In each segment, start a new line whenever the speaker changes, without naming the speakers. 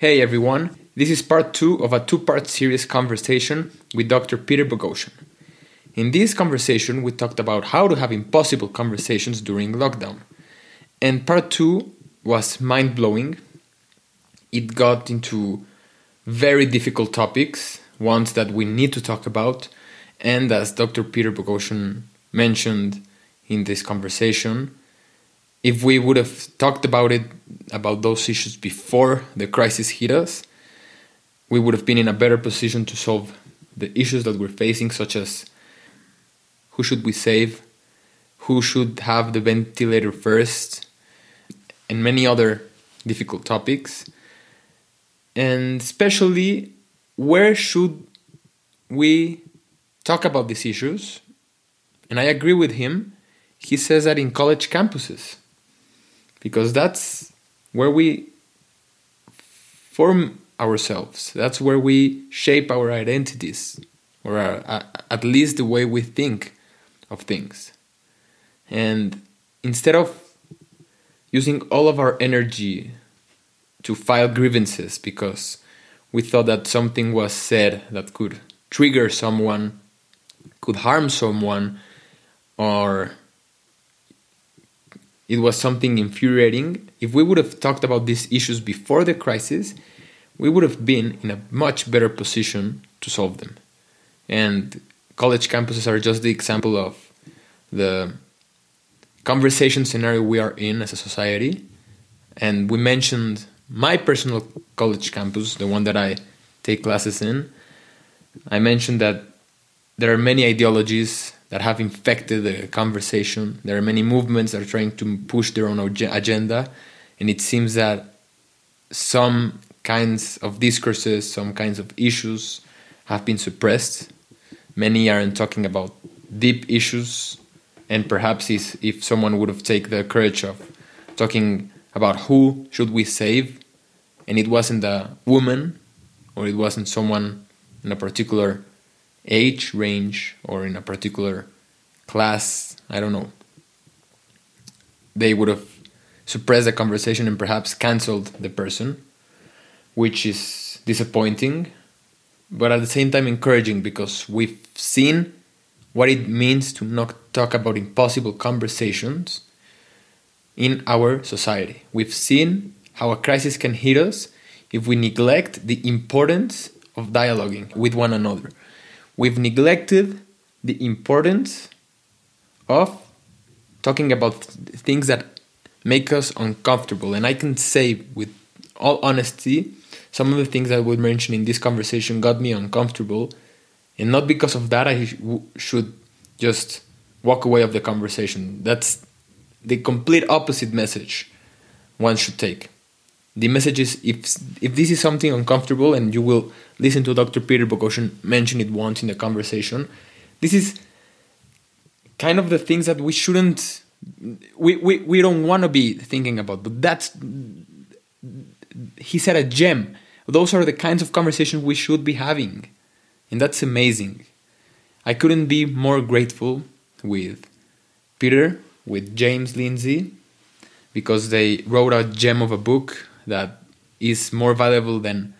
Hey everyone, this is part two of a two part series conversation with Dr. Peter Boghossian. In this conversation, we talked about how to have impossible conversations during lockdown. And part two was mind blowing. It got into very difficult topics, ones that we need to talk about. And as Dr. Peter Boghossian mentioned in this conversation, if we would have talked about it about those issues before the crisis hit us we would have been in a better position to solve the issues that we're facing such as who should we save who should have the ventilator first and many other difficult topics. And especially where should we talk about these issues? And i agree with him. He says that in college campuses because that's where we form ourselves. That's where we shape our identities, or our, uh, at least the way we think of things. And instead of using all of our energy to file grievances because we thought that something was said that could trigger someone, could harm someone, or it was something infuriating. If we would have talked about these issues before the crisis, we would have been in a much better position to solve them. And college campuses are just the example of the conversation scenario we are in as a society. And we mentioned my personal college campus, the one that I take classes in. I mentioned that there are many ideologies that have infected the conversation. There are many movements that are trying to push their own agenda, and it seems that some kinds of discourses, some kinds of issues have been suppressed. Many aren't talking about deep issues, and perhaps if someone would have taken the courage of talking about who should we save, and it wasn't a woman or it wasn't someone in a particular age range or in a particular class, I don't know, they would have suppressed the conversation and perhaps cancelled the person, which is disappointing, but at the same time encouraging because we've seen what it means to not talk about impossible conversations in our society. We've seen how a crisis can hit us if we neglect the importance of dialoguing with one another we've neglected the importance of talking about things that make us uncomfortable. And I can say with all honesty, some of the things I would mention in this conversation got me uncomfortable. And not because of that, I should just walk away of the conversation. That's the complete opposite message one should take. The message is if if this is something uncomfortable and you will listen to Dr. Peter Boghossian mention it once in the conversation. This is kind of the things that we shouldn't we, we, we don't want to be thinking about but that's he said a gem those are the kinds of conversations we should be having and that's amazing i couldn't be more grateful with peter with james lindsay because they wrote a gem of a book that is more valuable than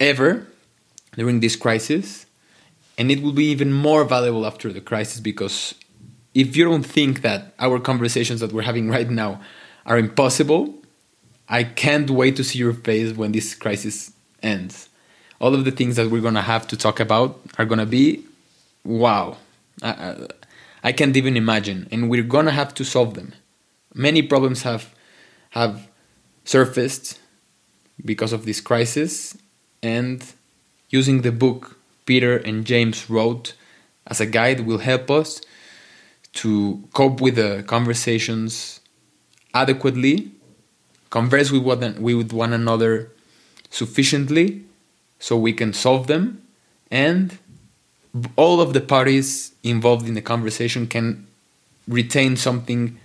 ever during this crisis, and it will be even more valuable after the crisis because if you don't think that our conversations that we're having right now are impossible, I can't wait to see your face when this crisis ends. All of the things that we're gonna have to talk about are gonna be wow. I, I can't even imagine, and we're gonna have to solve them. Many problems have have surfaced because of this crisis, and using the book Peter and James wrote as a guide will help us to cope with the conversations adequately, converse with one, with one another sufficiently so we can solve them, and all of the parties involved in the conversation can retain something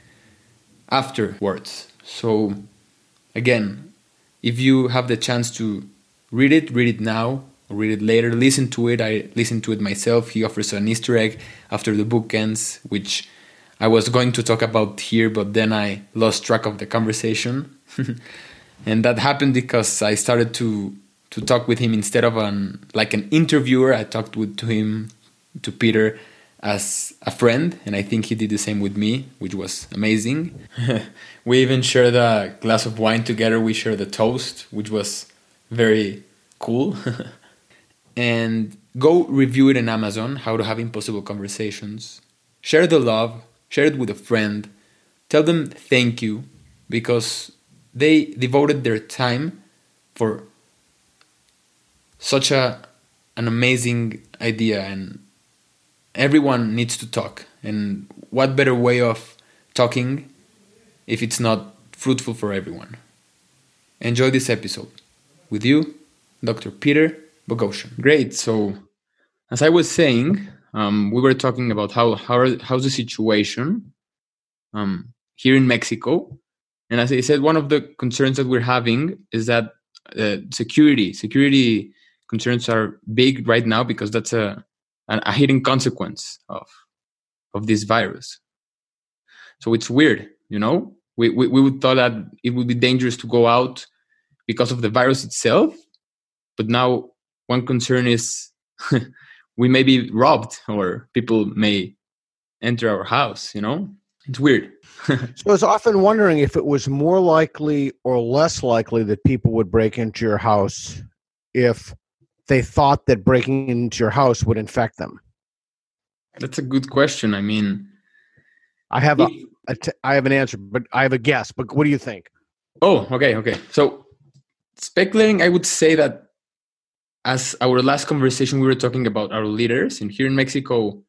afterwards. So, again, if you have the chance to read it, read it now, read it later, listen to it. I listened to it myself. He offers an Easter egg after the book ends, which I was going to talk about here, but then I lost track of the conversation. and that happened because I started to to talk with him instead of an like an interviewer. I talked with to him to Peter as a friend, and I think he did the same with me, which was amazing. we even shared a glass of wine together. We shared a toast, which was very cool. and go review it in Amazon. How to have impossible conversations. Share the love. Share it with a friend. Tell them thank you because they devoted their time for such a an amazing idea and everyone needs to talk. And what better way of talking if it's not fruitful for everyone? Enjoy this episode with you dr peter boghossian. Great. So as i was saying um, we were talking about how, how how's the situation um, here in mexico. And as I said, one of the concerns that we're having is that uh, security security concerns are big right now because that's a a hidden consequence of of this virus. So it's weird, you know. We we, we would thought that it would be dangerous to go out because of the virus itself, but now one concern is we may be robbed or people may enter our house. You know, it's weird.
so I was often wondering if it was more likely or less likely that people would break into your house if they thought that breaking into your house would infect them.
That's a good question. I mean,
I have a, a t- I have an answer, but I have a guess. But what do you think?
Oh, okay, okay. So speculating, I would say that as our last conversation, we were talking about our leaders, and here in Mexico,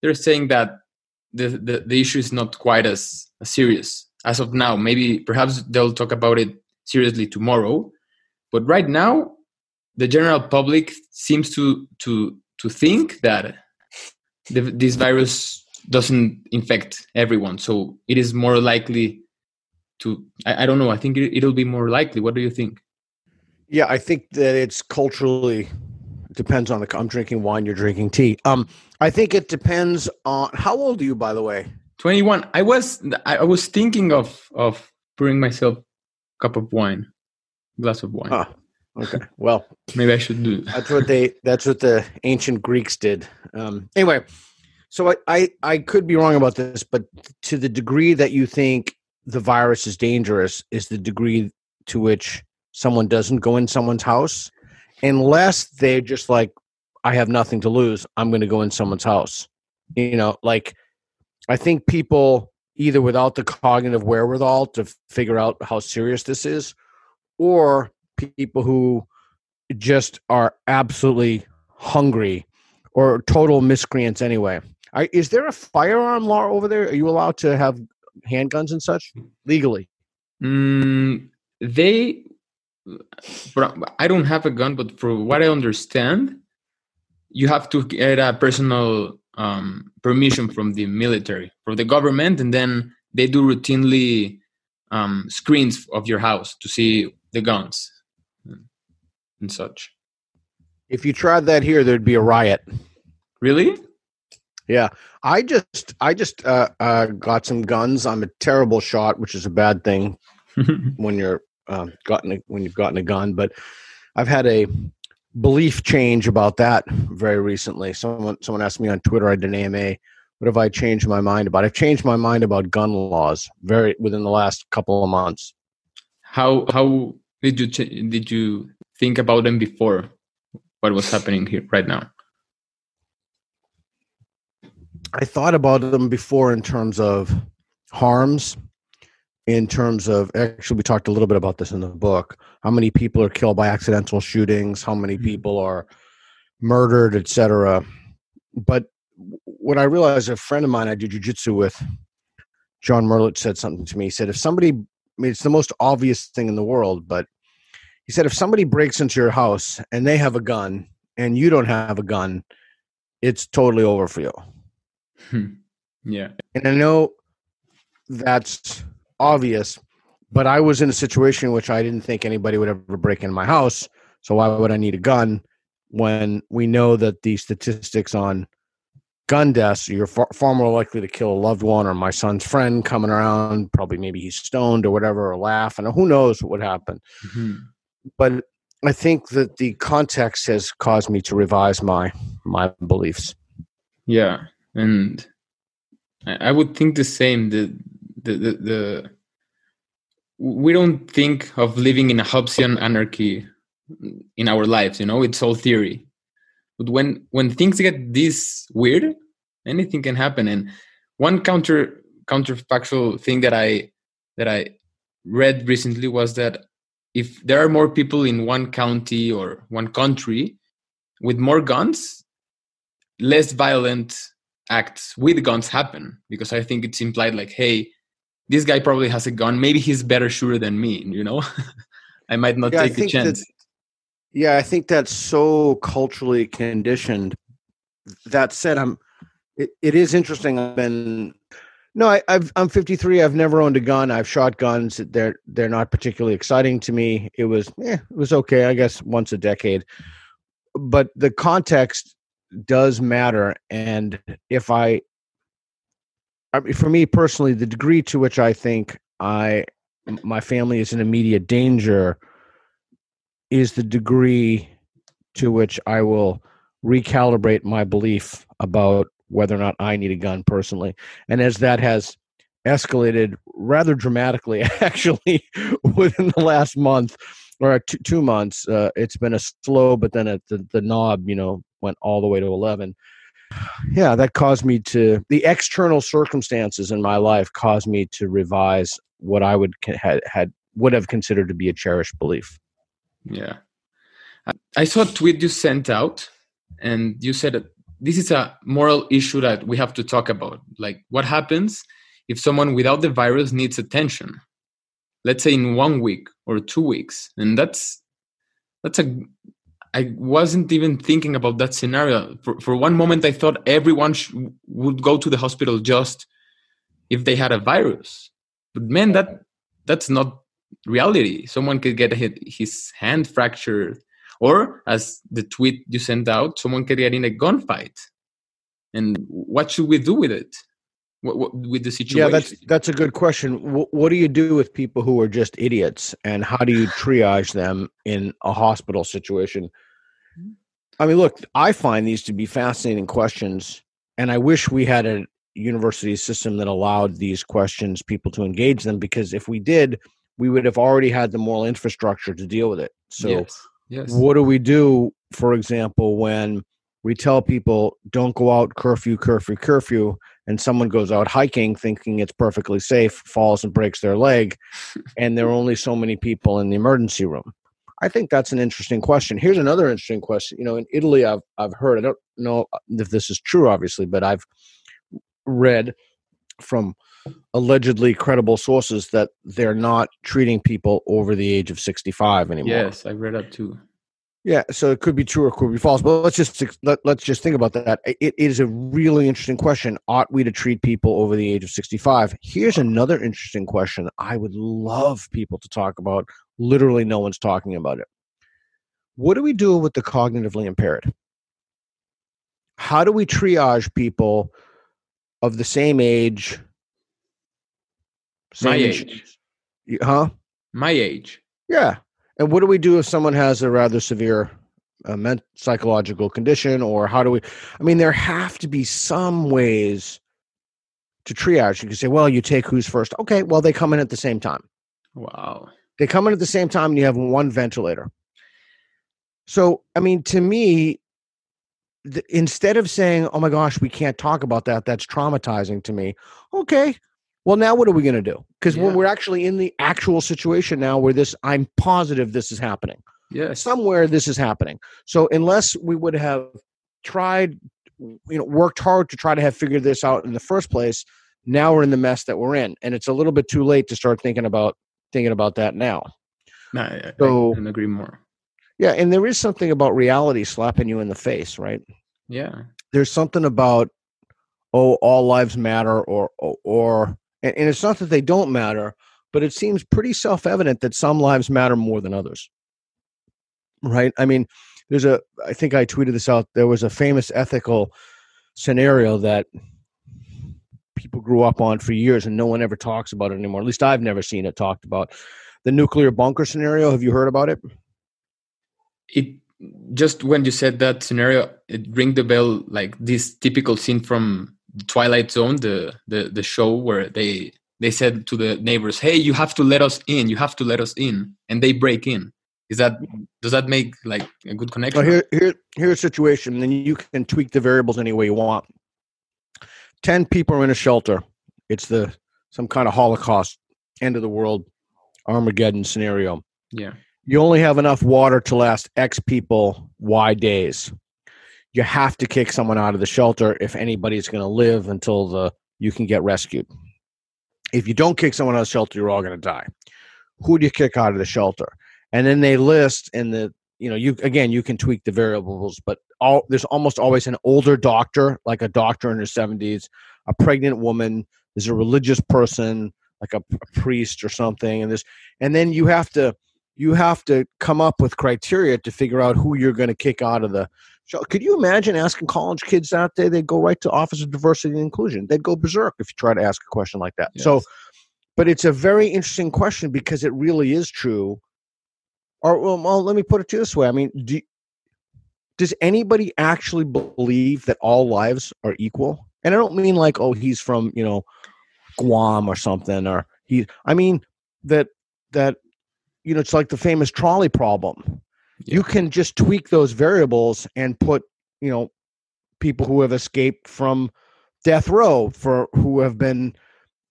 they're saying that the, the, the issue is not quite as, as serious as of now. Maybe perhaps they'll talk about it seriously tomorrow. But right now, the general public seems to to to think that the, this virus doesn't infect everyone. So it is more likely to. I, I don't know. I think it, it'll be more likely. What do you think?
Yeah, I think that it's culturally depends on the. I'm drinking wine. You're drinking tea. Um, I think it depends on how old are you, by the way.
Twenty one. I was I was thinking of of pouring myself a cup of wine, glass of wine.
Ah, okay. Well,
maybe I should do.
That's what they. That's what the ancient Greeks did. Um, anyway, so I, I I could be wrong about this, but to the degree that you think the virus is dangerous, is the degree to which someone doesn't go in someone's house unless they're just like, I have nothing to lose, I'm going to go in someone's house. You know, like I think people either without the cognitive wherewithal to figure out how serious this is, or people who just are absolutely hungry or total miscreants anyway. Is there a firearm law over there? Are you allowed to have handguns and such legally?
Mm, they I don't have a gun, but for what I understand, you have to get a personal um, permission from the military, from the government, and then they do routinely um, screens of your house to see the guns and such.
If you tried that here, there'd be a riot.
Really?
Yeah, I just I just uh, uh, got some guns. I'm a terrible shot, which is a bad thing when you're um, gotten a, when you've gotten a gun. But I've had a belief change about that very recently. Someone someone asked me on Twitter. I did an AMA. What have I changed my mind about? I've changed my mind about gun laws very within the last couple of months.
How how did you ch- did you think about them before? What was happening here right now?
I thought about them before in terms of harms in terms of actually we talked a little bit about this in the book how many people are killed by accidental shootings how many mm-hmm. people are murdered etc but what i realized a friend of mine i do jiu-jitsu with john merlitz said something to me he said if somebody I mean, it's the most obvious thing in the world but he said if somebody breaks into your house and they have a gun and you don't have a gun it's totally over for you
hmm. yeah
and i know that's obvious, but I was in a situation in which I didn't think anybody would ever break into my house. So why would I need a gun when we know that the statistics on gun deaths, you're far, far more likely to kill a loved one or my son's friend coming around. Probably maybe he's stoned or whatever, or laughing, or who knows what would happen. Mm-hmm. But I think that the context has caused me to revise my my beliefs.
Yeah, and I would think the same. The the the, the we don't think of living in a Hobbesian anarchy in our lives. You know, it's all theory. But when when things get this weird, anything can happen. And one counter counterfactual thing that I that I read recently was that if there are more people in one county or one country with more guns, less violent acts with guns happen. Because I think it's implied like, hey, this guy probably has a gun. Maybe he's better shooter than me. You know, I might not yeah, take a chance. That,
yeah, I think that's so culturally conditioned. That said, I'm. It, it is interesting. I've been no, I, have I'm 53. I've never owned a gun. I've shot guns. They're they're not particularly exciting to me. It was eh, it was okay, I guess, once a decade. But the context does matter, and if I, I mean, for me personally, the degree to which I think I my family is in immediate danger is the degree to which I will recalibrate my belief about whether or not I need a gun personally. And as that has escalated rather dramatically, actually, within the last month or two, two months, uh, it's been a slow, but then the, the knob, you know, went all the way to 11. Yeah, that caused me to, the external circumstances in my life caused me to revise what I would had, had would have considered to be a cherished belief.
Yeah. I saw a tweet you sent out and you said this is a moral issue that we have to talk about. Like, what happens if someone without the virus needs attention? Let's say in one week or two weeks, and that's that's a. I wasn't even thinking about that scenario. For for one moment, I thought everyone sh- would go to the hospital just if they had a virus. But man, that that's not reality. Someone could get his hand fractured or, as the tweet you sent out, someone can get in a gunfight. And what should we do with it? What, what, with the situation?
Yeah, that's that's a good question. What, what do you do with people who are just idiots, and how do you triage them in a hospital situation? I mean, look, I find these to be fascinating questions, and I wish we had a university system that allowed these questions people to engage them. Because if we did, we would have already had the moral infrastructure to deal with it. So yes. Yes. What do we do, for example, when we tell people don't go out curfew, curfew, curfew, and someone goes out hiking thinking it's perfectly safe, falls and breaks their leg, and there are only so many people in the emergency room? I think that's an interesting question. Here's another interesting question. You know, in Italy, I've I've heard. I don't know if this is true, obviously, but I've read from allegedly credible sources that they're not treating people over the age of 65 anymore.
Yes, I read that too.
Yeah, so it could be true or could be false, but let's just let, let's just think about that. It, it is a really interesting question. Ought we to treat people over the age of 65? Here's another interesting question I would love people to talk about. Literally no one's talking about it. What do we do with the cognitively impaired? How do we triage people of the same age
my age.
Huh?
My age.
Yeah. And what do we do if someone has a rather severe uh, mental psychological condition, or how do we? I mean, there have to be some ways to triage. You can say, well, you take who's first. Okay, well, they come in at the same time.
Wow.
They come in at the same time, and you have one ventilator. So, I mean, to me, the, instead of saying, "Oh my gosh, we can't talk about that," that's traumatizing to me. Okay, well, now what are we going to do? Because yeah. when we're actually in the actual situation now where this, I'm positive this is happening.
Yeah.
Somewhere this is happening. So unless we would have tried, you know, worked hard to try to have figured this out in the first place, now we're in the mess that we're in. And it's a little bit too late to start thinking about thinking about that now.
No, I, so, I agree more.
Yeah, and there is something about reality slapping you in the face, right?
Yeah.
There's something about oh, all lives matter or or, or and, and it's not that they don't matter, but it seems pretty self evident that some lives matter more than others. Right? I mean, there's a, I think I tweeted this out. There was a famous ethical scenario that people grew up on for years and no one ever talks about it anymore. At least I've never seen it talked about. The nuclear bunker scenario, have you heard about it?
It just when you said that scenario, it ring the bell like this typical scene from Twilight Zone, the the the show where they they said to the neighbors, "Hey, you have to let us in. You have to let us in," and they break in. Is that does that make like a good connection?
Well, here, here, here's a situation, and then you can tweak the variables any way you want. Ten people are in a shelter. It's the some kind of Holocaust, end of the world, Armageddon scenario.
Yeah.
You only have enough water to last X people Y days. You have to kick someone out of the shelter if anybody's going to live until the you can get rescued. If you don't kick someone out of the shelter, you're all going to die. Who do you kick out of the shelter? And then they list in the you know you again you can tweak the variables, but all there's almost always an older doctor, like a doctor in her 70s, a pregnant woman, there's a religious person, like a, a priest or something, and this, and then you have to you have to come up with criteria to figure out who you're going to kick out of the. Could you imagine asking college kids that day? They'd go right to Office of Diversity and Inclusion. They'd go berserk if you try to ask a question like that. Yes. So, but it's a very interesting question because it really is true. Or, well, well, let me put it to this way. I mean, do, does anybody actually believe that all lives are equal? And I don't mean like, oh, he's from, you know, Guam or something, or he, I mean, that, that you know, it's like the famous trolley problem. Yeah. You can just tweak those variables and put, you know, people who have escaped from death row for who have been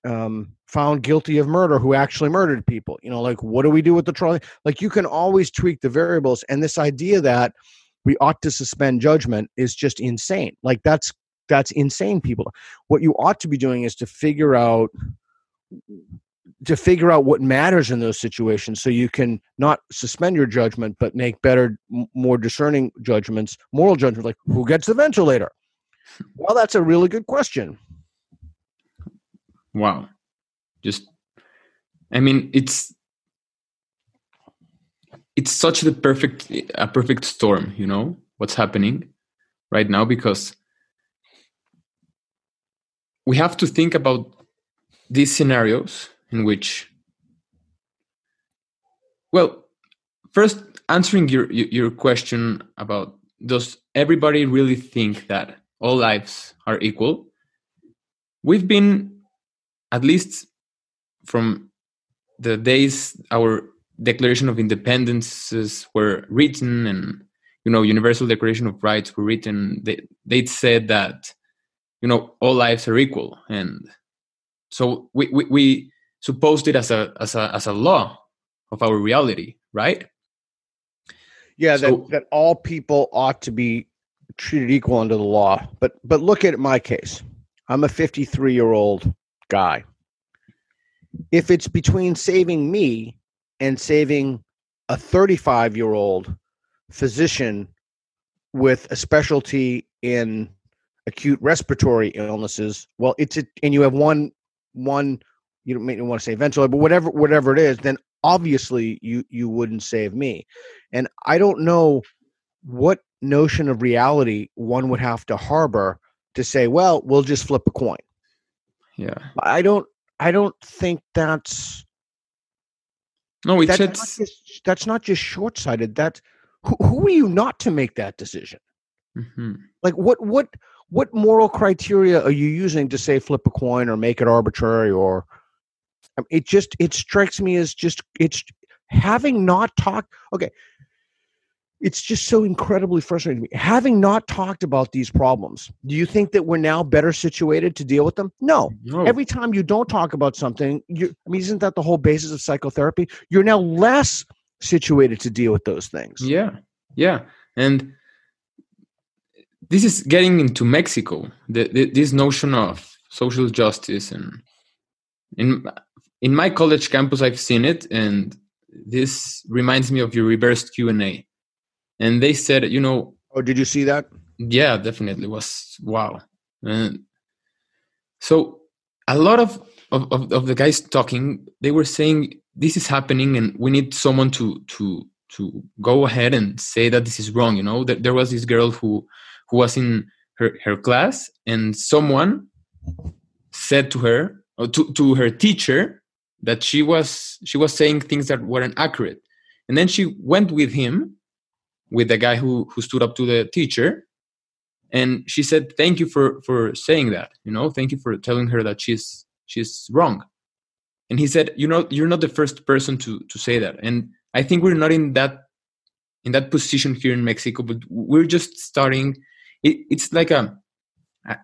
um, found guilty of murder who actually murdered people. You know, like what do we do with the trolley? Like you can always tweak the variables, and this idea that we ought to suspend judgment is just insane. Like that's that's insane, people. What you ought to be doing is to figure out to figure out what matters in those situations so you can not suspend your judgment but make better more discerning judgments moral judgments like who gets the ventilator? Well that's a really good question.
Wow. Just i mean it's it's such the perfect a perfect storm you know what's happening right now because we have to think about these scenarios in which well first answering your your question about does everybody really think that all lives are equal we've been at least from the days our declaration of independences were written and you know universal declaration of rights were written they they said that you know all lives are equal. And so we we, we supposed it as a as a as a law of our reality, right?
Yeah, so, that that all people ought to be treated equal under the law. But but look at my case. I'm a 53 year old guy. If it's between saving me and saving a 35 year old physician with a specialty in acute respiratory illnesses, well, it's a, and you have one one you don't maybe want to say eventually, but whatever whatever it is, then obviously you you wouldn't save me. And I don't know what notion of reality one would have to harbor to say, well, we'll just flip a coin.
Yeah.
I don't I don't think that's
no,
it's, that's, Not just, that's not just short-sighted. That's who, who are you not to make that decision? Mm-hmm. Like what what what moral criteria are you using to say flip a coin or make it arbitrary or it just it strikes me as just it's having not talked okay. It's just so incredibly frustrating to me. Having not talked about these problems do you think that we're now better situated to deal with them? No, no. every time you don't talk about something you i mean isn't that the whole basis of psychotherapy? You're now less situated to deal with those things.
Yeah. Yeah. And this is getting into mexico the, the, this notion of social justice and in in my college campus i've seen it and this reminds me of your reversed q&a and they said you know
oh did you see that?
Yeah definitely. It was wow. And so a lot of, of, of, of the guys talking they were saying this is happening and we need someone to to to go ahead and say that this is wrong you know? That there was this girl who who was in her, her class and someone said to her or to, to her teacher that she was she was saying things that weren't accurate. And then she went with him with the guy who who stood up to the teacher and she said thank you for for saying that you know thank you for telling her that she's she's wrong. And he said you know you're not the first person to to say that and i think we're not in that in that position here in mexico but we're just starting it, it's like a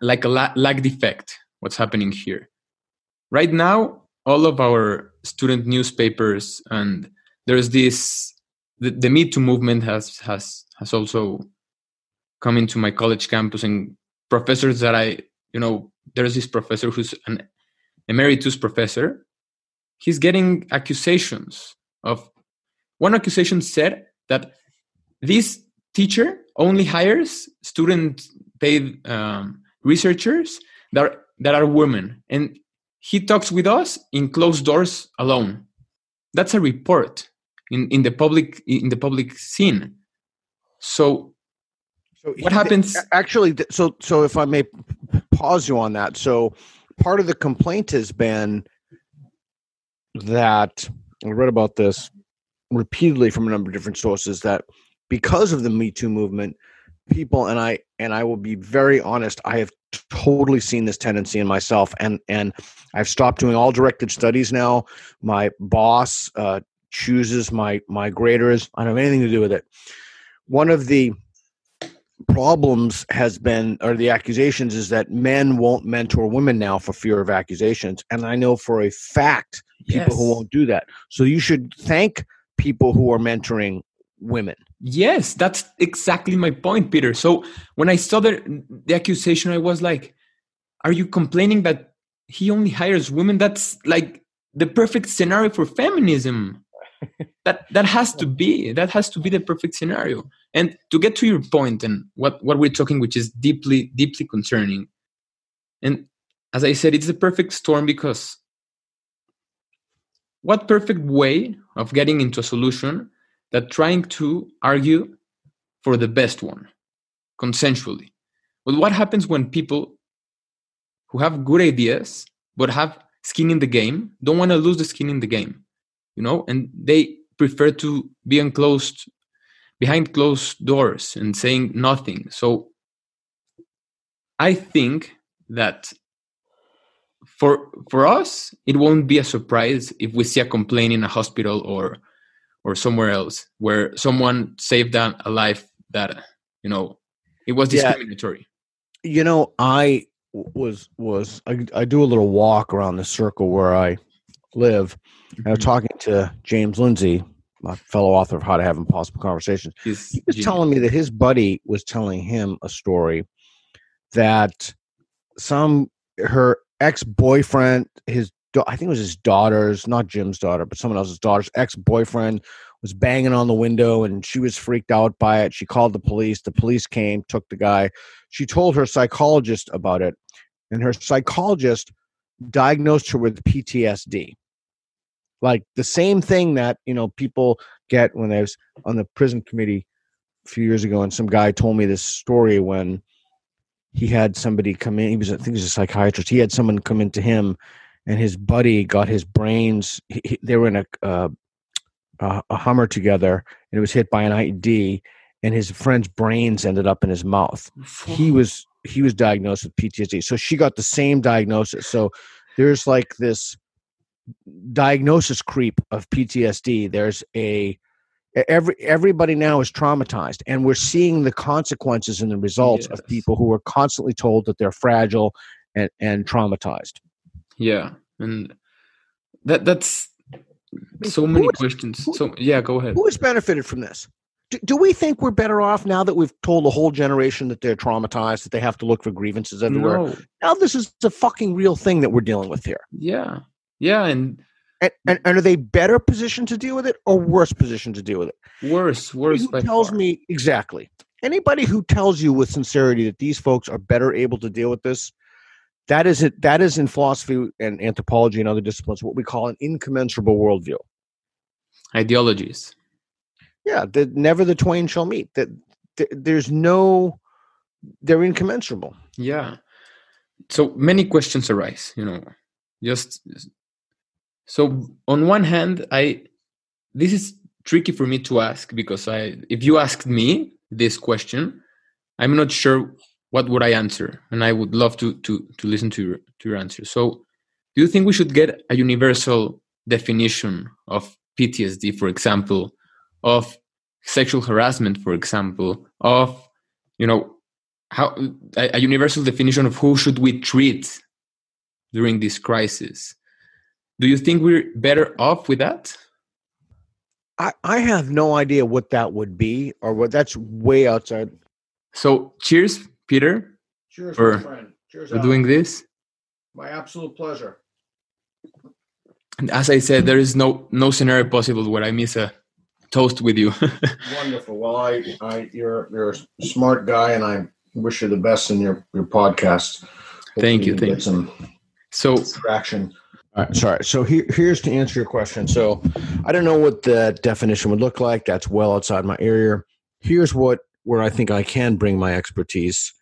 like a lag defect what's happening here. Right now all of our student newspapers and there's this the, the me too movement has has has also come into my college campus and professors that i you know there's this professor who's an emeritus professor. He's getting accusations of one accusation said that this teacher only hires student paid um, researchers that are, that are women. And he talks with us in closed doors alone. That's a report in, in the public in the public scene. So, so what happens
actually so so if i may pause you on that. So part of the complaint has been that i read about this repeatedly from a number of different sources that because of the me too movement people and i and i will be very honest i have totally seen this tendency in myself and and i've stopped doing all directed studies now. My boss uh, chooses my my graders. I don't have anything to do with it. One of the problems has been or the accusations is that men won't mentor women now for fear of accusations and i know for a fact people yes. who won't do that. So you should thank people who are mentoring women
Yes, that's exactly my point, Peter. So when I saw the, the accusation, I was like, are you complaining that he only hires women? That's like the perfect scenario for feminism. that that has to be that has to be the perfect scenario. And to get to your point and what, what we're talking, which is deeply, deeply concerning. And as I said, it's the perfect storm because what perfect way of getting into a solution that trying to argue for the best one consensually. But what happens when people who have good ideas but have skin in the game don't want to lose the skin in the game, you know, and they prefer to be enclosed behind closed doors and saying nothing. So I think that for for us it won't be a surprise if we see a complaint in a hospital or or somewhere else where someone saved a life that you know it was discriminatory
yeah. you know i was was I, I do a little walk around the circle where i live mm-hmm. i was mm-hmm. talking to james lindsay my fellow author of how to have impossible conversations He's he was genius. telling me that his buddy was telling him a story that some her ex-boyfriend his I think it was his daughter's, not Jim's daughter, but someone else's daughter's ex boyfriend was banging on the window and she was freaked out by it. She called the police. The police came, took the guy. She told her psychologist about it, and her psychologist diagnosed her with PTSD. Like the same thing that, you know, people get when I was on the prison committee a few years ago, and some guy told me this story when he had somebody come in. He was, I think, he was a psychiatrist. He had someone come into him and his buddy got his brains. He, they were in a, uh, a a Hummer together, and it was hit by an IED, and his friend's brains ended up in his mouth. He was he was diagnosed with PTSD. So she got the same diagnosis. So there's like this diagnosis creep of PTSD. There's a every everybody now is traumatized and we're seeing the consequences and the results yes. of people who are constantly told that they're fragile and, and traumatized
yeah and that that's so many is, questions. who, so yeah go ahead.
who has benefited from this? Do, do, we think we're better off now that we've told a whole generation that they're traumatized that they have to look for grievances everywhere? No. now this is a fucking real thing that we're dealing with here.
Yeah. Yeah and
and, and, and, are they better positioned to deal with it or worse positioned to deal with it?
Worse worse
who tells
far.
me exactly. Anybody who tells you with sincerity that these folks are better able to deal with this that is it. That is in philosophy and anthropology and other disciplines what we call an incommensurable worldview.
Ideologies.
Yeah, that never the twain shall meet. That th- there's no they're incommensurable.
Yeah. So many questions arise, you know. Just so on one hand, I this is tricky for me to ask because I if you asked me this question, I'm not sure what would I answer, and I would love to to to listen to your to your answer. So, do you think we should get a universal definition of PTSD, for example, of sexual harassment, for example, of you know how a, a universal definition of who should we treat during this crisis? Do you think we're better off with that?
I, I have no idea what that would be or what that's way outside.
So cheers, Peter.
Cheers,
for,
my friend. Cheers
for doing this.
My absolute pleasure.
And as I said, there is no no scenario possible where I miss a toast with you.
Wonderful. Well, I, I, you're you're a smart guy, and I wish you the best in your your podcast. Hopefully
thank you.
get
Thank you.
some
So
traction. All right, sorry. So here, here's to answer your question. So I don't know what the definition would look like. That's well outside my area. Here's what where I think I can bring my expertise.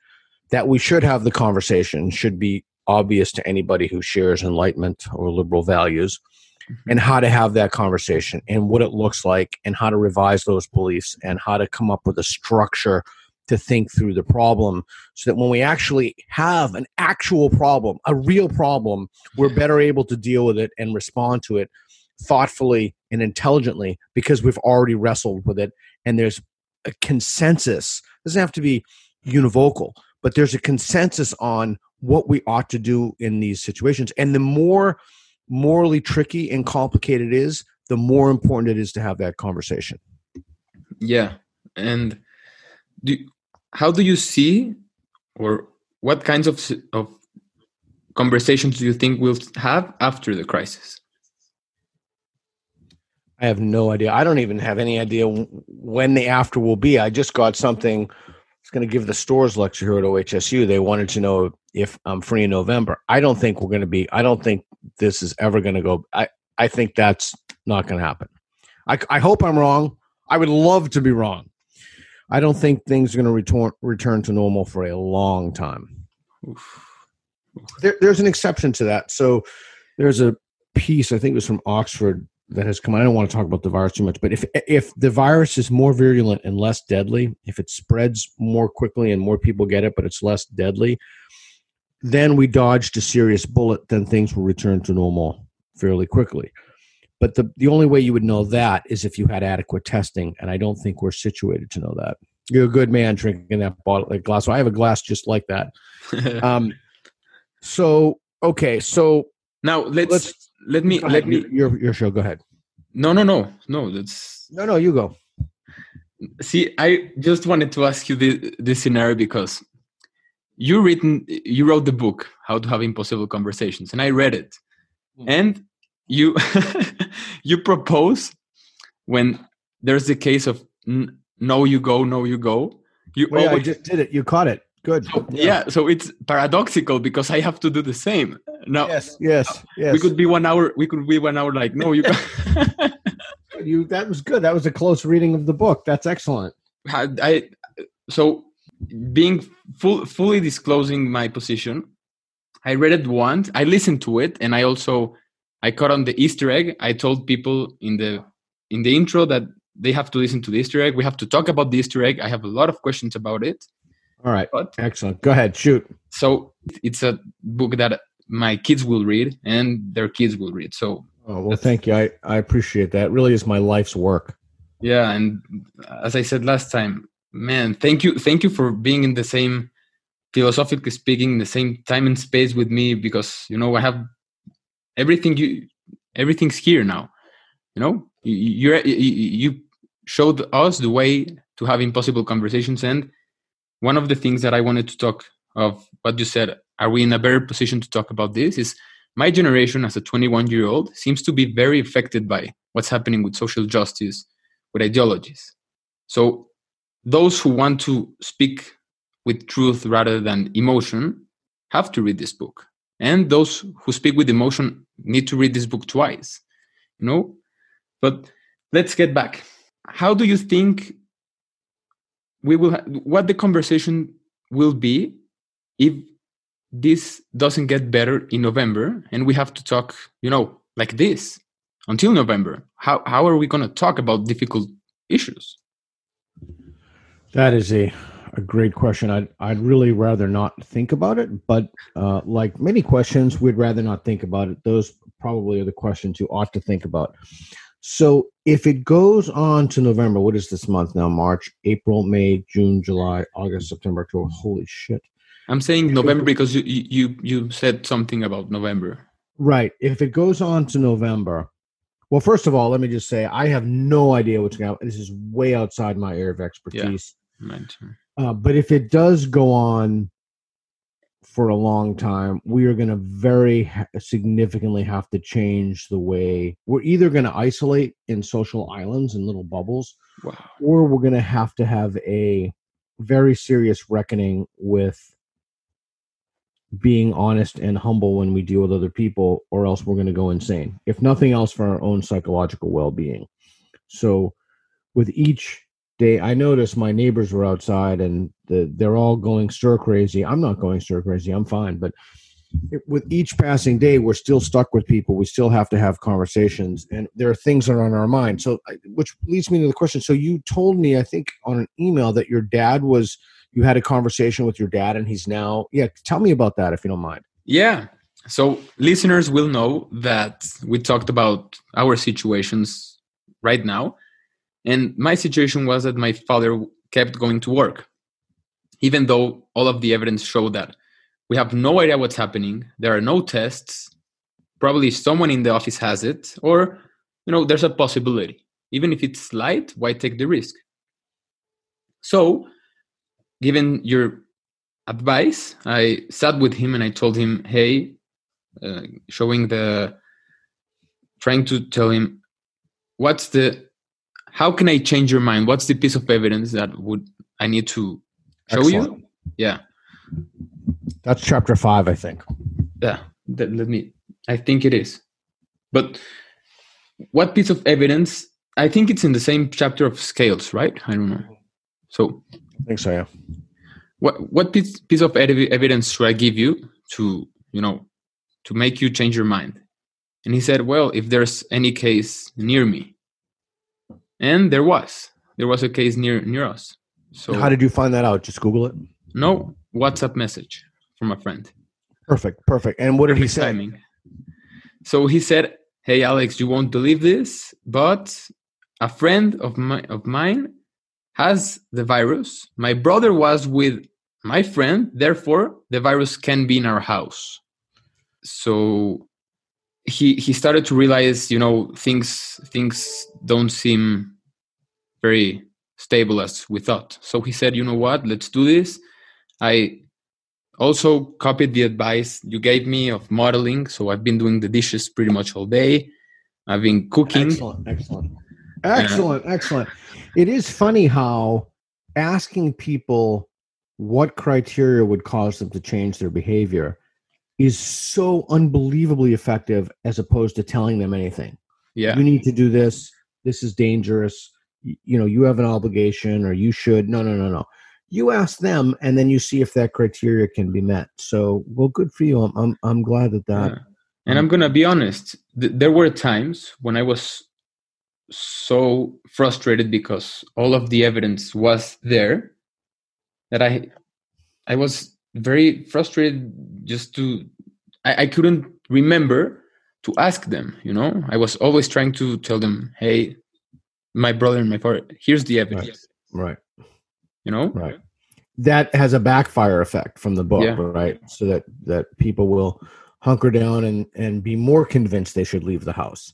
That we should have the conversation should be obvious to anybody who shares enlightenment or liberal values, mm-hmm. and how to have that conversation and what it looks like and how to revise those beliefs and how to come up with a structure to think through the problem so that when we actually have an actual problem, a real problem, we're better able to deal with it and respond to it thoughtfully and intelligently because we've already wrestled with it and there's a consensus. It doesn't have to be univocal, but there's a consensus on what we ought to do in these situations. And the more morally tricky and complicated it is, the more important it is to have that conversation.
yeah, and do, how do you see, or what kinds of of conversations do you think we'll have after the crisis?
I have no idea. I don't even have any idea when the after will be. I just got something. I was going to give the stores lecture here at OHSU. They wanted to know if I'm free in November. I don't think we're going to be. I don't think this is ever going to go. I I think that's not going to happen. I I hope I'm wrong. I would love to be wrong. I don't think things are going to return return to normal for a long time. There, there's an exception to that. So there's a piece I think it was from Oxford that has come. I don't want to talk about the virus too much, but if if the virus is more virulent and less deadly, if it spreads more quickly and more people get it, but it's less deadly, then we dodged a serious bullet. Then things will return to normal fairly quickly. But the the only way you would know that is if you had adequate testing, and I don't think we're situated to know that. You're a good man drinking that bottle, that glass. So I have a glass just like that. Um, so okay, so
now let's,
let's-
let me let me
your your show. Go ahead.
no no no no that's
No, no, you go.
see i just wanted to ask you this, this scenario because you written you wrote the book how to have impossible conversations and i read it
Mm.
and you you propose when there's the case of n- no you go no you go you
Well, yeah, I just did it. You caught it. Good.
so, yeah. so it's paradoxical because i have to do the same now
Yes. Yes. Yes.
we could be one hour we could be one hour like no you
you. That was good. That was a close reading of the book. That's excellent.
had I so being full fully disclosing my position, I read it once. I listened to it, and I also I caught on the Easter egg. I told people in the in the intro that they have to listen to the Easter egg. We have to talk about the Easter egg. I have a lot of questions about it.
All right.
But
Excellent. Go ahead. Shoot.
so it's a book that my kids will read and their kids will read. So
Oh well, thank you. I I appreciate that. It really is my life's work.
yeah, and as I said last time, man, thank you, thank you for being in the same philosophically speaking, in the same time and space with me because you know I have everything you everything's here now. You know, you you're, you you showed us the way to have impossible conversations, and one of the things that I wanted to talk of what you said. Are we in a better position to talk about this? Is my generation as a 21 year old seems to be very affected by what's happening with social justice, with ideologies. So, those who want to speak with truth rather than emotion have to read this book. And those who speak with emotion need to read this book twice, you know? But let's get back. How do you think we will, ha- what the conversation will be if this doesn't get better in November and we have to talk, you know, like this until November? How how are we going to talk about difficult issues?
That is a a great question. I'd I'd really rather not think about it, but uh, like many questions, we'd rather not think about it. Those probably are the questions you ought to think about. So if it goes on to November, what is this month now? March, April, May, June, July, August, September, October. Holy shit!
I'm saying November because you you you said something about November.
Right. If it goes on to November, well, first of all, let me just say I have no idea what's going to This is way outside my area of expertise.
Yeah,
uh, but if it does go on for a long time, we are going to very significantly have to change the way we're either going to isolate in social islands and little bubbles,
wow.
or we're going to have to have a very serious reckoning with being honest and humble when we deal with other people, or else we're going to go insane. If nothing else, for our own psychological well being. So, with each day, I noticed my neighbors were outside and the, they're all going stir crazy. I'm not going stir crazy, I'm fine. But it, with each passing day, we're still stuck with people. We still have to have conversations, and there are things that are on our mind. So, which leads me to the question. So, you told me, I think, on an email that your dad was you had a conversation with your dad and he's now yeah tell me about that if you don't mind
yeah so listeners will know that we talked about our situations right now and my situation was that my father kept going to work even though all of the evidence showed that. We have no idea what's happening. There are no tests. Probably someone in the office has it or you know there's a possibility. Even if it's slight why take the risk? So given your advice, I sat with him and I told him, hey, uh, showing the, trying to tell him, what's the, how can I change your mind? What's the piece of evidence that would I need to show Excellent. you? Yeah.
That's chapter five, I think.
Yeah. That, let me, I think it is. But what piece of evidence? I think it's in the same chapter of scales, right? I don't know. So
I think so. Yeah.
What what piece piece of evidence should I give you to you know to make you change your mind? And he said, well, if there's any case near me, and there was there was a case near near us.
So how did you find that out? Just Google it.
No WhatsApp message from a friend.
Perfect, perfect. And what did perfect he say? Timing.
So he said, "Hey Alex, you won't believe this, but a friend of my of mine has the virus. My brother was with my friend, therefore the virus can be in our house. So he he started to realize, you know, things things don't seem very stable as we thought. So he said, you know what, let's do this. I also copied the advice you gave me of modeling. So I've been doing the dishes pretty much all day. I've been cooking.
Excellent, excellent. Uh, excellent, excellent. It is funny how asking people what criteria would cause them to change their behavior is so unbelievably effective as opposed to telling them anything.
Yeah.
You need to do this. This is dangerous. You know, you have an obligation or you should. No, no, no, no. You ask them and then you see if that criteria can be met. So, well, good for you. I'm, I'm, I'm glad that that. Yeah.
And I'm to be honest, th- there were times when I was so frustrated because all of the evidence was there that I I was very frustrated just to I, I couldn't remember to ask them, you know. I was always trying to tell them, hey, my brother and my father, here's the evidence.
Right. right.
You know?
Right. That has a backfire effect from the book, yeah. right? So that that people will hunker down and and be more convinced they should leave the house.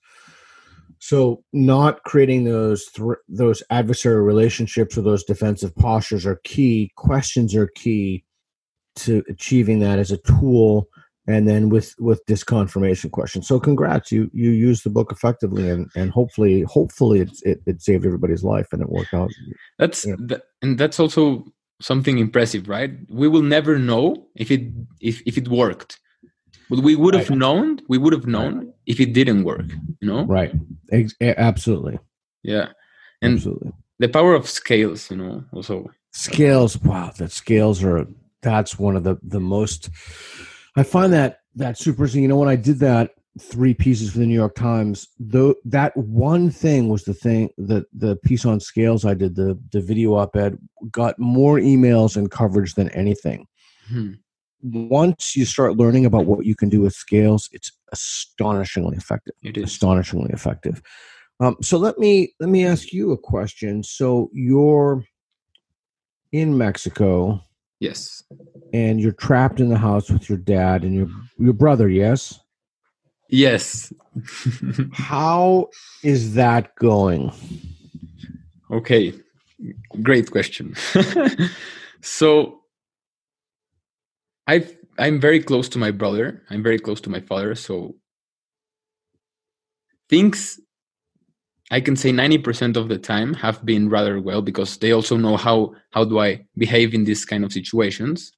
So, not creating those th- those adversary relationships or those defensive postures are key. Questions are key to achieving that as a tool, and then with with disconfirmation questions. So, congrats, you you used the book effectively, and and hopefully hopefully it it, it saved everybody's life and it worked out.
That's that, and that's also something impressive, right? We will never know if it if if it worked but we would have right. known. We would have known right. if it didn't work. You know.
Right. Ex- absolutely.
Yeah. And absolutely. The power of scales. You know. Also.
Scales. Wow. That scales are that's one of the the most. I find that that super interesting. You know, when I did that three pieces for the New York Times, though that one thing was the thing that the piece on scales I did the the video op-ed got more emails and coverage than anything.
Hmm.
Once you start learning about what you can do with scales, it's astonishingly effective.
It is.
astonishingly effective. Um, so let me let me ask you a question. So you're in Mexico
Yes.
and you're trapped in the house with your dad and your your brother. Yes.
Yes.
How is that going?
okay. Great question. so I I'm very close to my brother. I'm very close to my father, so things I can say 90% of the time have been rather well because they also know how how do I behave in these kind of situations.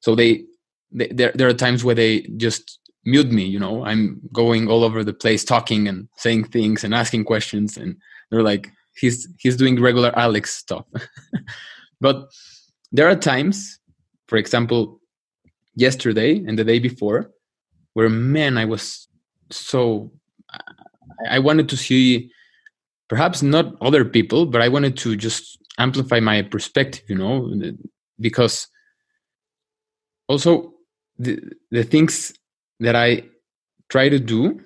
So they, they there there are times where they just mute me, you know. I'm going all over the place talking and saying things and asking questions and they're like he's he's doing regular Alex stuff. but there are times, for example, yesterday and the day before where man I was so I wanted to see perhaps not other people, but I wanted to just amplify my perspective, you know, because also the the things that I try to do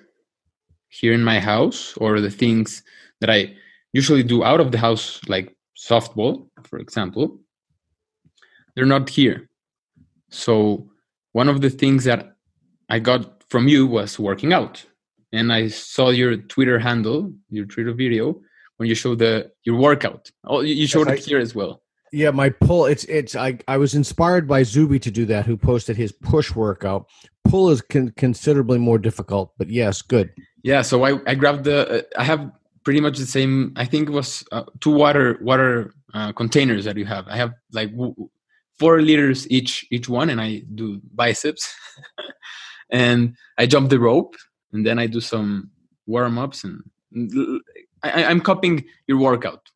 here in my house or the things that I usually do out of the house, like softball, for example, they're not here. So one of the things that I got from you was working out and I saw your Twitter handle, your Twitter video, when you showed the your workout. Oh, you showed
Yes,
it
I-
here as well.
Yeah, my pull. It's it's. I I was inspired by Zuby to do that. Who posted his push workout. Pull is con- considerably more difficult, but yes, good.
Yeah, so I I grabbed the. Uh, I have pretty much the same. I think it was uh, two water water uh, containers that you have. I have like w- four liters each each one, and I do biceps, and I jump the rope, and then I do some warm ups, and I, I'm copying your workout.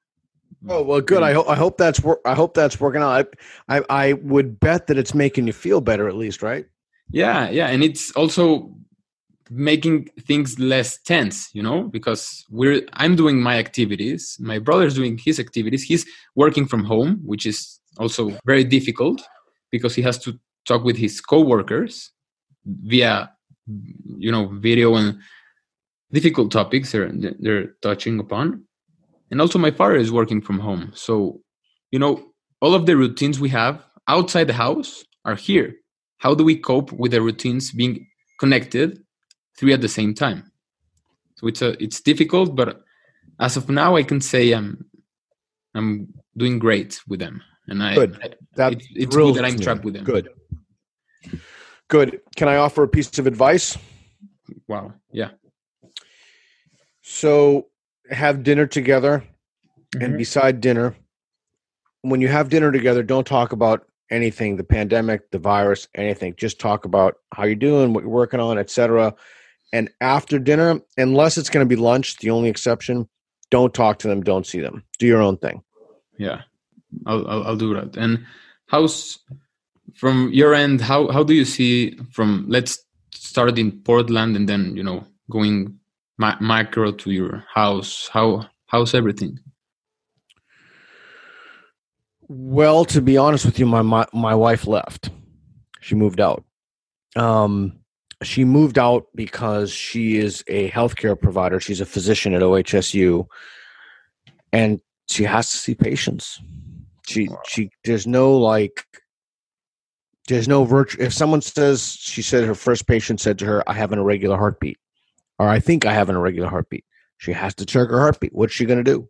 Oh well, good. I hope I hope that's wor- I hope that's working out. I, I I would bet that it's making you feel better at least, right?
yeah yeah and it's also making things less tense you know because we're i'm doing my activities my brother's doing his activities he's working from home which is also very difficult because he has to talk with his coworkers via you know video and difficult topics they're they're touching upon and also my father is working from home so you know all of the routines we have outside the house are here how do we cope with the routines being connected three at the same time so it's a it's difficult but as of now i can say i'm i'm doing great with them and i,
Good.
I it's, good that i'm
me.
trapped with them
Good. Good. Can I offer a piece of advice?
wow yeah
So have dinner together,
Mm-hmm.
and beside dinner, when you have dinner together, don't talk about anything the pandemic, the virus, anything. Just talk about how you're doing, what you're working on, etc. And after dinner, unless it's going to be lunch, the only exception, don't talk to them, don't see them. Do your own thing.
yeah I'll, I'll i'll do that and how's from your end how how do you see from let's start in portland and then you know going ma- macro to your house how how's everything
Well, to be honest with you, my my, my wife left. She moved out. Um, she moved out because she is a healthcare provider. She's a physician at OHSU, and she has to see patients. She she there's no like there's no virtue. If someone says she said her first patient said to her, "I have an irregular heartbeat," or "I think I have an irregular heartbeat," she has to check her heartbeat. What's she going to do?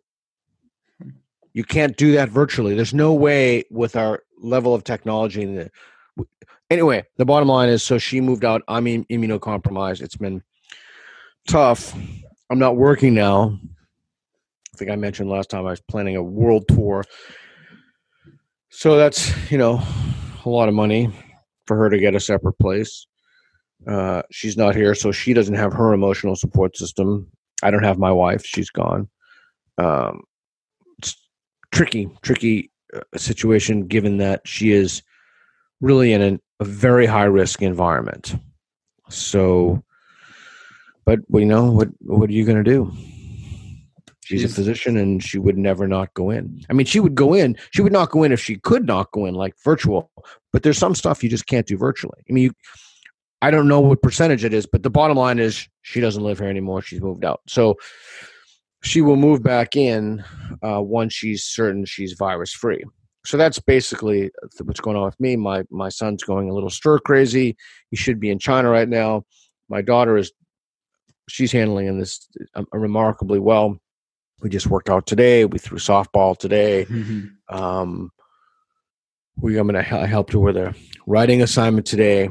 You can't do that virtually. There's no way with our level of technology. The, anyway, the bottom line is, so she moved out. Im- immunocompromised. It's been tough. I'm not working now. I think I mentioned last time I was planning a world tour. So that's you know a lot of money for her to get a separate place. Uh, she's not here, so she doesn't have her emotional support system. I don't have my wife; she's gone. Um, it's tricky, tricky uh, situation given that she is really in an, a very high risk environment. So, but we know what what are you going to do? She's a physician, and she would never not go in. I mean, she would go in. She would not go in if she could not go in, like virtual. But there's some stuff you just can't do virtually. I mean, you, I don't know what percentage it is, but the bottom line is she doesn't live here anymore. She's moved out. So she will move back in uh, once she's certain she's virus free. So that's basically what's going on with me. My my son's going a little stir crazy. He should be in China right now. My daughter is she's handling this uh, remarkably well. We just worked out today. We threw softball today. Mm-hmm. Um, we I'm gonna I helped her with a writing assignment today.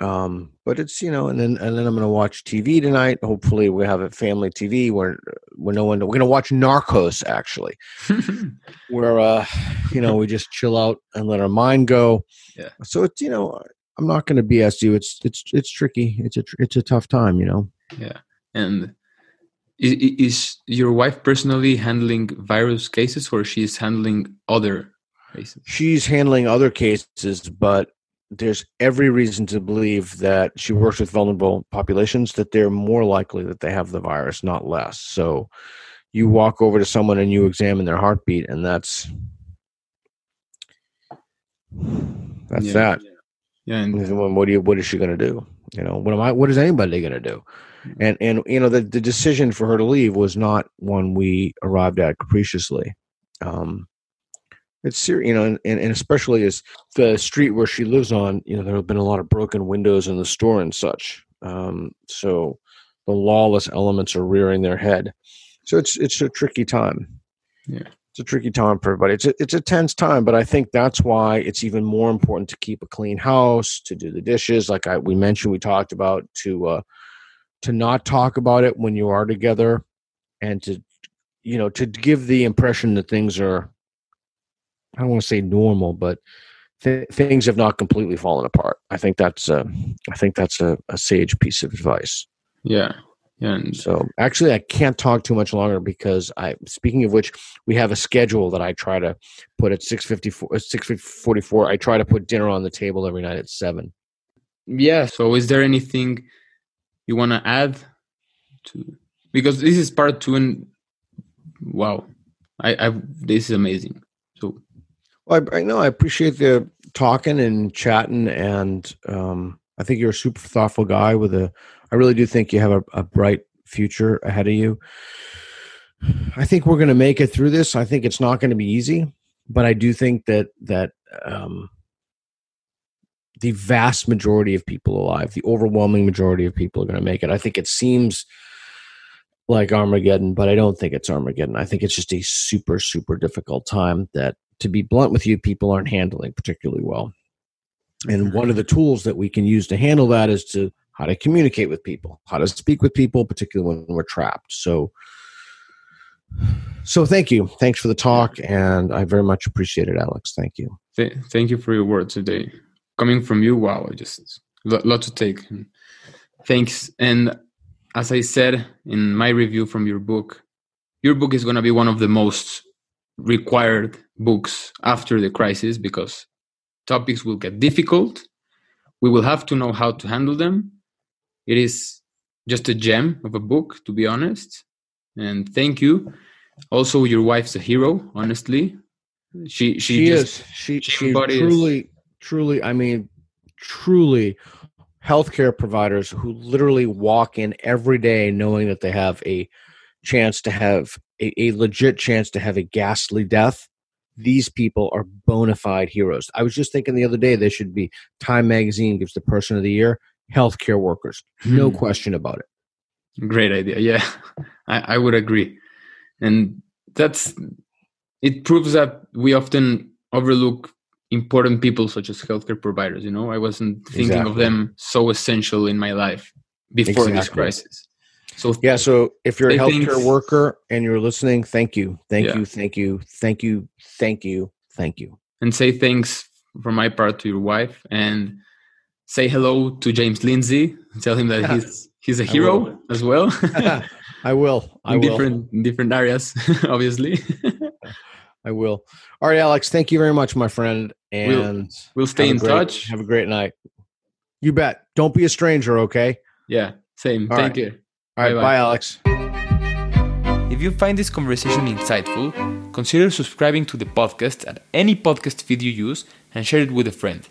Um, but it's you know, and then and then I'm gonna watch TV tonight. Hopefully, we have a family TV where where no one we're gonna watch Narcos actually, where uh, you know, we just chill out and let our mind go.
Yeah.
So it's you know, I'm not gonna BS you. It's it's it's tricky. It's a it's a tough time. You know.
Yeah, and is, is your wife personally handling virus cases, or she's handling other cases?
She's handling other cases, but there's every reason to believe that she works with vulnerable populations that they're more likely that they have the virus not less so you walk over to someone and you examine their heartbeat and that's that's
yeah.
that
yeah and
what do you what is she going to do you know what am i what is anybody going to do. And and you know the, the decision for her to leave was not one we arrived at capriciously um it's serious, you know, and, and especially as the street where she lives on, you know, there have been a lot of broken windows in the store and such. Um, so the lawless elements are rearing their head. So it's it's a tricky time.
Yeah,
it's a tricky time for everybody. It's a, it's a tense time, but I think that's why it's even more important to keep a clean house, to do the dishes, like I we mentioned, we talked about, to uh, to not talk about it when you are together, and to you know to give the impression that things are I don't want to say normal, but th- things have not completely fallen apart. I think that's a, I think that's a, a sage piece of advice.
Yeah. Yeah. And
so actually, I can't talk too much longer because I. Speaking of which, we have a schedule that I try to put at six fifty four, uh, six forty four. I try to put dinner on the table every night at seven.
Yeah. So, is there anything you want to add to? Because this is part two, and wow, I, I this is amazing. So
well, I, I know I appreciate the talking and chatting, and um, I think you're a super thoughtful guy with a. I really do think you have a, a bright future ahead of you. I think we're going to make it through this. I think it's not going to be easy, but I do think that that um, the vast majority of people alive, the overwhelming majority of people, are going to make it. I think it seems like Armageddon, but I don't think it's Armageddon. I think it's just a super, super difficult time that to be blunt with you, people aren't handling particularly well. And mm-hmm. one of the tools that we can use to handle that is to how to communicate with people, how to speak with people, particularly when we're trapped. So, so thank you. Thanks for the talk, and I very much appreciate it, Alex. Thank you.
Th- thank you for your words today. Coming from you, wow, I just a lot to take. Thanks. And as I said in my review from your book, your book is going to be one of the most required books after the crisis because topics will get difficult. We will have to know how to handle them. It is just a gem of a book, to be honest. And thank you. Also, your wife's a hero. Honestly, she she,
she just, is she she truly truly. I mean, truly healthcare providers who literally walk in every day knowing that they have a chance to have a, a legit chance to have a ghastly death these people are bona fide heroes. I was just thinking the other day they should be Time Magazine gives the Person of the Year healthcare workers, no hmm. question about it.
Great idea. Yeah, I, I would agree, and that's it proves that we often overlook important people such as healthcare providers. You know, I wasn't thinking exactly. of them so essential in my life before exactly. this crisis.
So yeah, so if you're a healthcare things, worker and you're listening, thank you, thank yeah. you, thank you, thank you, thank you, thank you,
and say thanks from my part to your wife, and say hello to James Lindsay. Tell him that he's he's a hero as well.
I will. I
in
will.
different in different areas, obviously.
I will. All right, Alex. Thank you very much, my friend. And
we'll, we'll stay in
great,
touch.
Have a great night. You bet. Don't be a stranger, okay?
Yeah, same. All Thank right. you.
All right, bye, bye, Alex.
If you find this conversation insightful, consider subscribing to the podcast at any podcast feed you use and share it with a friend.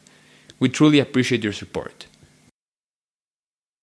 We truly appreciate your support.